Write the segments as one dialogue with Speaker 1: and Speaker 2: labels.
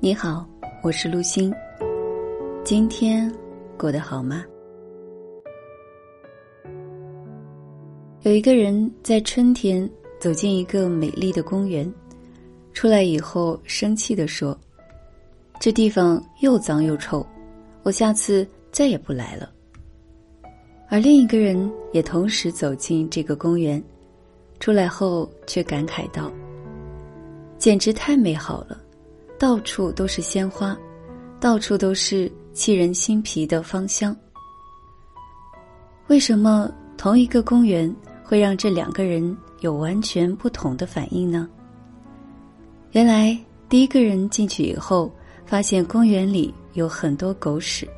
Speaker 1: 你好，我是陆星。今天过得好吗？有一个人在春天走进一个美丽的公园，出来以后生气地说：“这地方又脏又臭，我下次再也不来了。”而另一个人也同时走进这个公园，出来后却感慨道：“简直太美好了。”到处都是鲜花，到处都是沁人心脾的芳香。为什么同一个公园会让这两个人有完全不同的反应呢？原来第一个人进去以后，发现公园里有很多狗屎，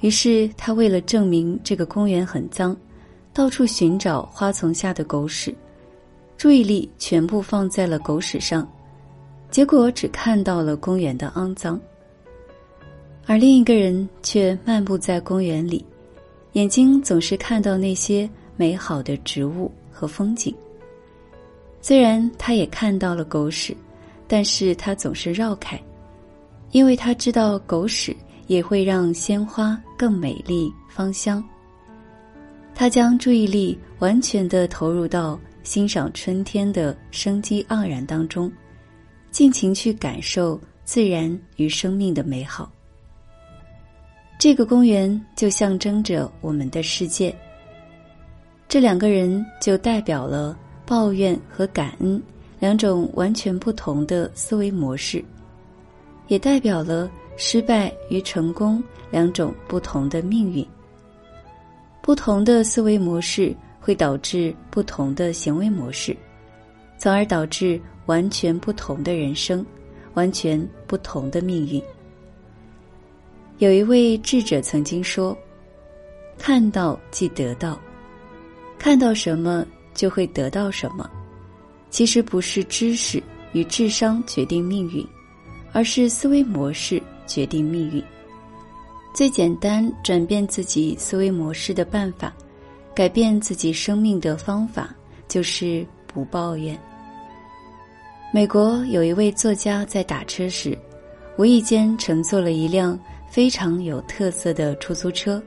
Speaker 1: 于是他为了证明这个公园很脏，到处寻找花丛下的狗屎，注意力全部放在了狗屎上。结果只看到了公园的肮脏，而另一个人却漫步在公园里，眼睛总是看到那些美好的植物和风景。虽然他也看到了狗屎，但是他总是绕开，因为他知道狗屎也会让鲜花更美丽芳香。他将注意力完全的投入到欣赏春天的生机盎然当中。尽情去感受自然与生命的美好。这个公园就象征着我们的世界。这两个人就代表了抱怨和感恩两种完全不同的思维模式，也代表了失败与成功两种不同的命运。不同的思维模式会导致不同的行为模式，从而导致。完全不同的人生，完全不同的命运。有一位智者曾经说：“看到即得到，看到什么就会得到什么。其实不是知识与智商决定命运，而是思维模式决定命运。最简单转变自己思维模式的办法，改变自己生命的方法，就是不抱怨。”美国有一位作家在打车时，无意间乘坐了一辆非常有特色的出租车，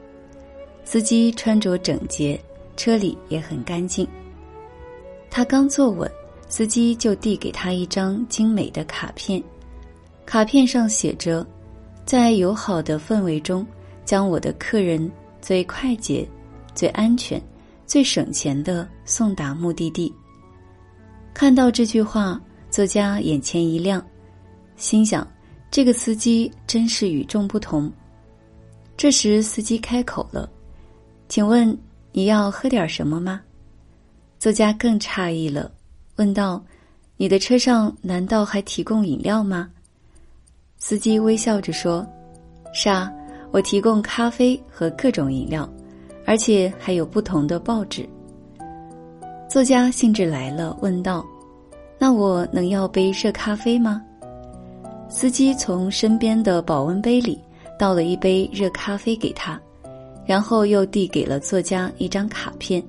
Speaker 1: 司机穿着整洁，车里也很干净。他刚坐稳，司机就递给他一张精美的卡片，卡片上写着：“在友好的氛围中，将我的客人最快捷、最安全、最省钱的送达目的地。”看到这句话。作家眼前一亮，心想：“这个司机真是与众不同。”这时，司机开口了：“请问你要喝点什么吗？”作家更诧异了，问道：“你的车上难道还提供饮料吗？”司机微笑着说：“是啊，我提供咖啡和各种饮料，而且还有不同的报纸。”作家兴致来了，问道。那我能要杯热咖啡吗？司机从身边的保温杯里倒了一杯热咖啡给他，然后又递给了作家一张卡片。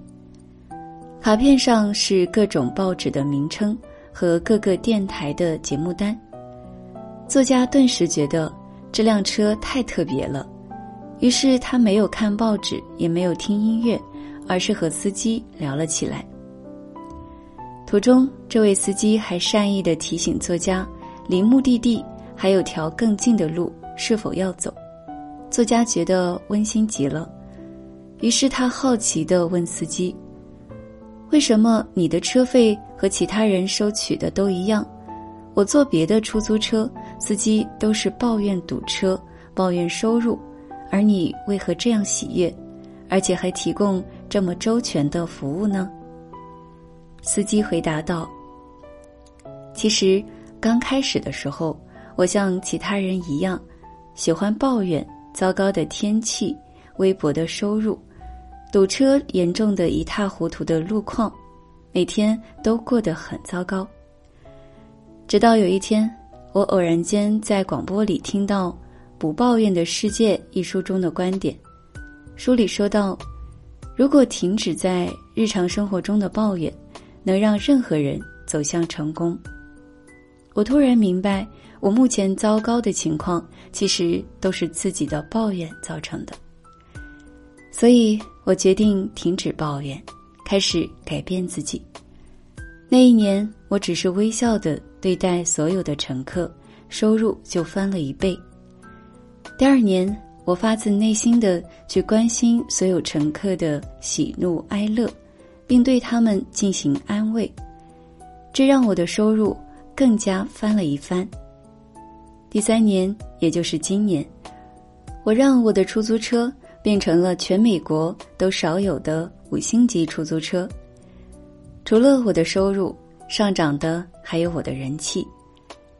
Speaker 1: 卡片上是各种报纸的名称和各个电台的节目单。作家顿时觉得这辆车太特别了，于是他没有看报纸，也没有听音乐，而是和司机聊了起来。途中，这位司机还善意的提醒作家，离目的地还有条更近的路，是否要走？作家觉得温馨极了，于是他好奇的问司机：“为什么你的车费和其他人收取的都一样？我坐别的出租车，司机都是抱怨堵车、抱怨收入，而你为何这样喜悦，而且还提供这么周全的服务呢？”司机回答道：“其实刚开始的时候，我像其他人一样，喜欢抱怨糟糕的天气、微薄的收入、堵车严重的一塌糊涂的路况，每天都过得很糟糕。直到有一天，我偶然间在广播里听到《不抱怨的世界》一书中的观点，书里说到，如果停止在日常生活中的抱怨。”能让任何人走向成功。我突然明白，我目前糟糕的情况，其实都是自己的抱怨造成的。所以我决定停止抱怨，开始改变自己。那一年，我只是微笑的对待所有的乘客，收入就翻了一倍。第二年，我发自内心的去关心所有乘客的喜怒哀乐，并对他们进行安慰，这让我的收入。更加翻了一番。第三年，也就是今年，我让我的出租车变成了全美国都少有的五星级出租车。除了我的收入上涨的，还有我的人气。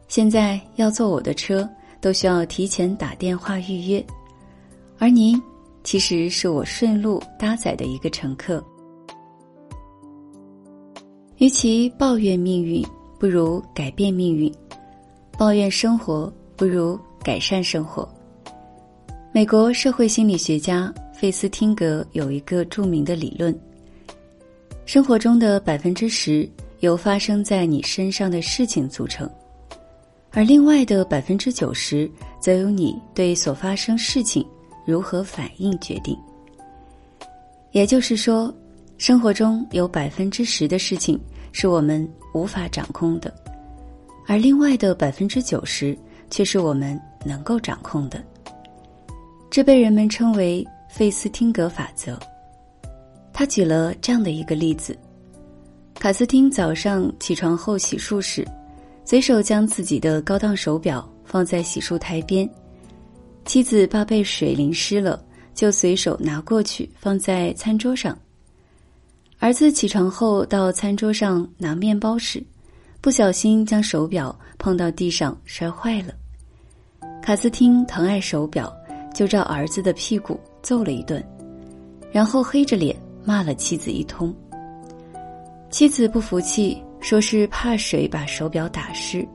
Speaker 1: 现在要坐我的车，都需要提前打电话预约。而您，其实是我顺路搭载的一个乘客。与其抱怨命运。不如改变命运，抱怨生活不如改善生活。美国社会心理学家费斯汀格有一个著名的理论：生活中的百分之十由发生在你身上的事情组成，而另外的百分之九十则由你对所发生事情如何反应决定。也就是说，生活中有百分之十的事情。是我们无法掌控的，而另外的百分之九十却是我们能够掌控的。这被人们称为费斯汀格法则。他举了这样的一个例子：卡斯汀早上起床后洗漱时，随手将自己的高档手表放在洗漱台边，妻子怕被水淋湿了，就随手拿过去放在餐桌上。儿子起床后到餐桌上拿面包时，不小心将手表碰到地上摔坏了。卡斯汀疼爱手表，就照儿子的屁股揍了一顿，然后黑着脸骂了妻子一通。妻子不服气，说是怕水把手表打湿。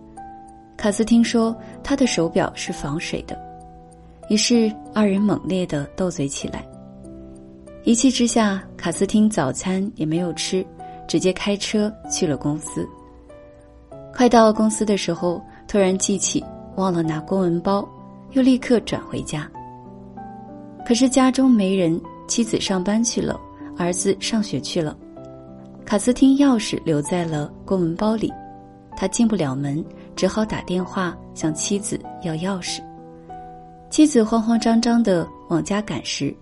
Speaker 1: 卡斯汀说他的手表是防水的，于是二人猛烈的斗嘴起来。一气之下，卡斯汀早餐也没有吃，直接开车去了公司。快到公司的时候，突然记起忘了拿公文包，又立刻转回家。可是家中没人，妻子上班去了，儿子上学去了，卡斯汀钥匙留在了公文包里，他进不了门，只好打电话向妻子要钥匙。妻子慌慌张张的往家赶时。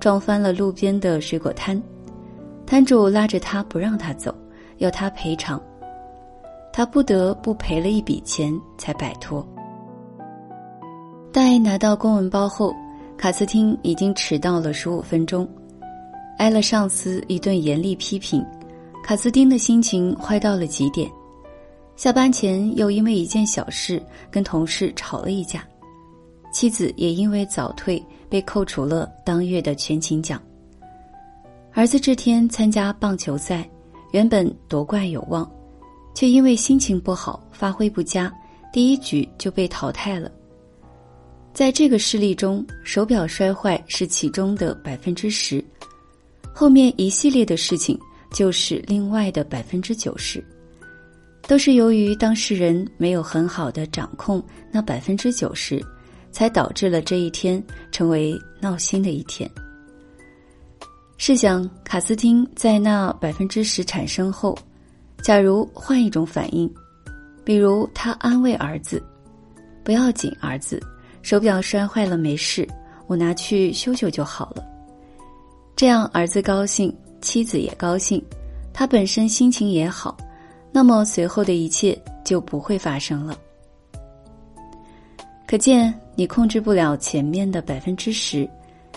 Speaker 1: 撞翻了路边的水果摊，摊主拉着他不让他走，要他赔偿，他不得不赔了一笔钱才摆脱。待拿到公文包后，卡斯汀已经迟到了十五分钟，挨了上司一顿严厉批评，卡斯汀的心情坏到了极点。下班前又因为一件小事跟同事吵了一架。妻子也因为早退被扣除了当月的全勤奖。儿子这天参加棒球赛，原本夺冠有望，却因为心情不好、发挥不佳，第一局就被淘汰了。在这个事例中，手表摔坏是其中的百分之十，后面一系列的事情就是另外的百分之九十，都是由于当事人没有很好的掌控那百分之九十。才导致了这一天成为闹心的一天。试想，卡斯汀在那百分之十产生后，假如换一种反应，比如他安慰儿子：“不要紧，儿子，手表摔坏了没事，我拿去修修就好了。”这样儿子高兴，妻子也高兴，他本身心情也好，那么随后的一切就不会发生了。可见。你控制不了前面的百分之十，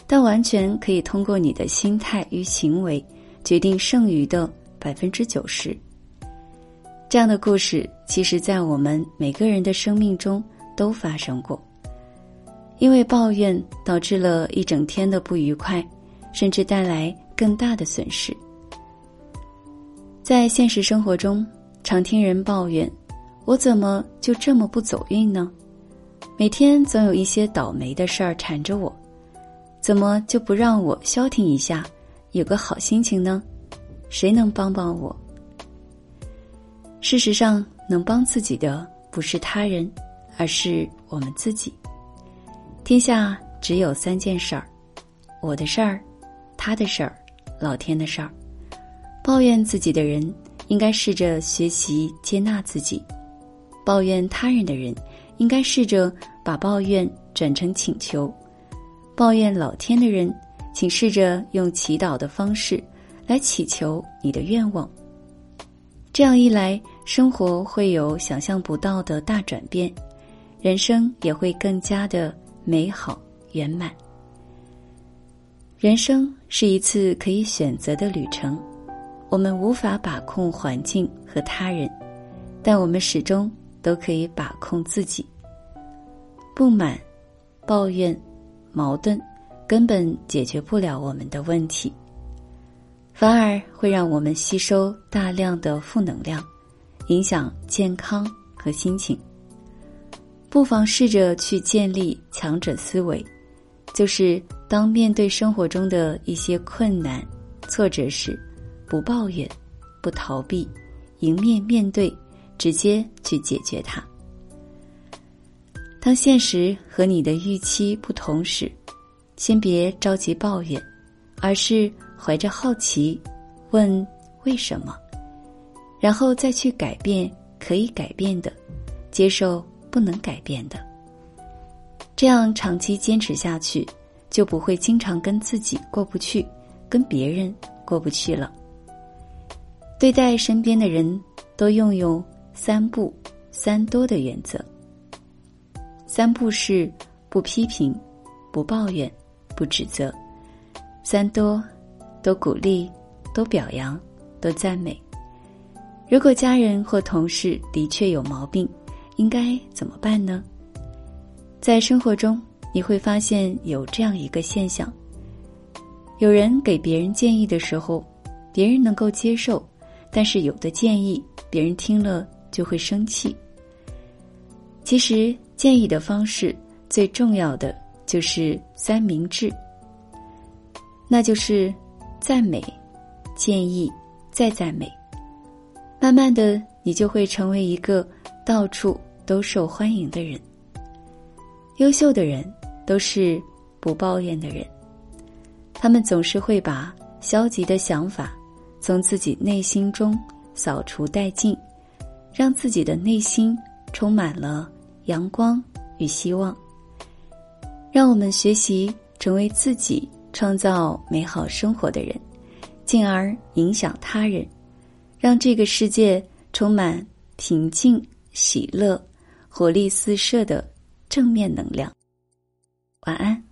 Speaker 1: 但完全可以通过你的心态与行为决定剩余的百分之九十。这样的故事，其实在我们每个人的生命中都发生过。因为抱怨导致了一整天的不愉快，甚至带来更大的损失。在现实生活中，常听人抱怨：“我怎么就这么不走运呢？”每天总有一些倒霉的事儿缠着我，怎么就不让我消停一下，有个好心情呢？谁能帮帮我？事实上，能帮自己的不是他人，而是我们自己。天下只有三件事儿：我的事儿、他的事儿、老天的事儿。抱怨自己的人，应该试着学习接纳自己；抱怨他人的人，应该试着把抱怨转成请求；抱怨老天的人，请试着用祈祷的方式来祈求你的愿望。这样一来，生活会有想象不到的大转变，人生也会更加的美好圆满。人生是一次可以选择的旅程，我们无法把控环境和他人，但我们始终都可以把控自己。不满、抱怨、矛盾，根本解决不了我们的问题。反而会让我们吸收大量的负能量，影响健康和心情。不妨试着去建立强者思维，就是当面对生活中的一些困难、挫折时，不抱怨，不逃避，迎面面对，直接去解决它。当现实和你的预期不同时，先别着急抱怨，而是。怀着好奇，问为什么，然后再去改变可以改变的，接受不能改变的。这样长期坚持下去，就不会经常跟自己过不去，跟别人过不去了。对待身边的人都用用三不三多的原则。三不是不批评、不抱怨、不指责。三多。多鼓励，多表扬，多赞美。如果家人或同事的确有毛病，应该怎么办呢？在生活中，你会发现有这样一个现象：有人给别人建议的时候，别人能够接受，但是有的建议别人听了就会生气。其实，建议的方式最重要的就是三明治，那就是。赞美、建议、再赞美，慢慢的，你就会成为一个到处都受欢迎的人。优秀的人都是不抱怨的人，他们总是会把消极的想法从自己内心中扫除殆尽，让自己的内心充满了阳光与希望。让我们学习成为自己。创造美好生活的人，进而影响他人，让这个世界充满平静、喜乐、活力四射的正面能量。晚安。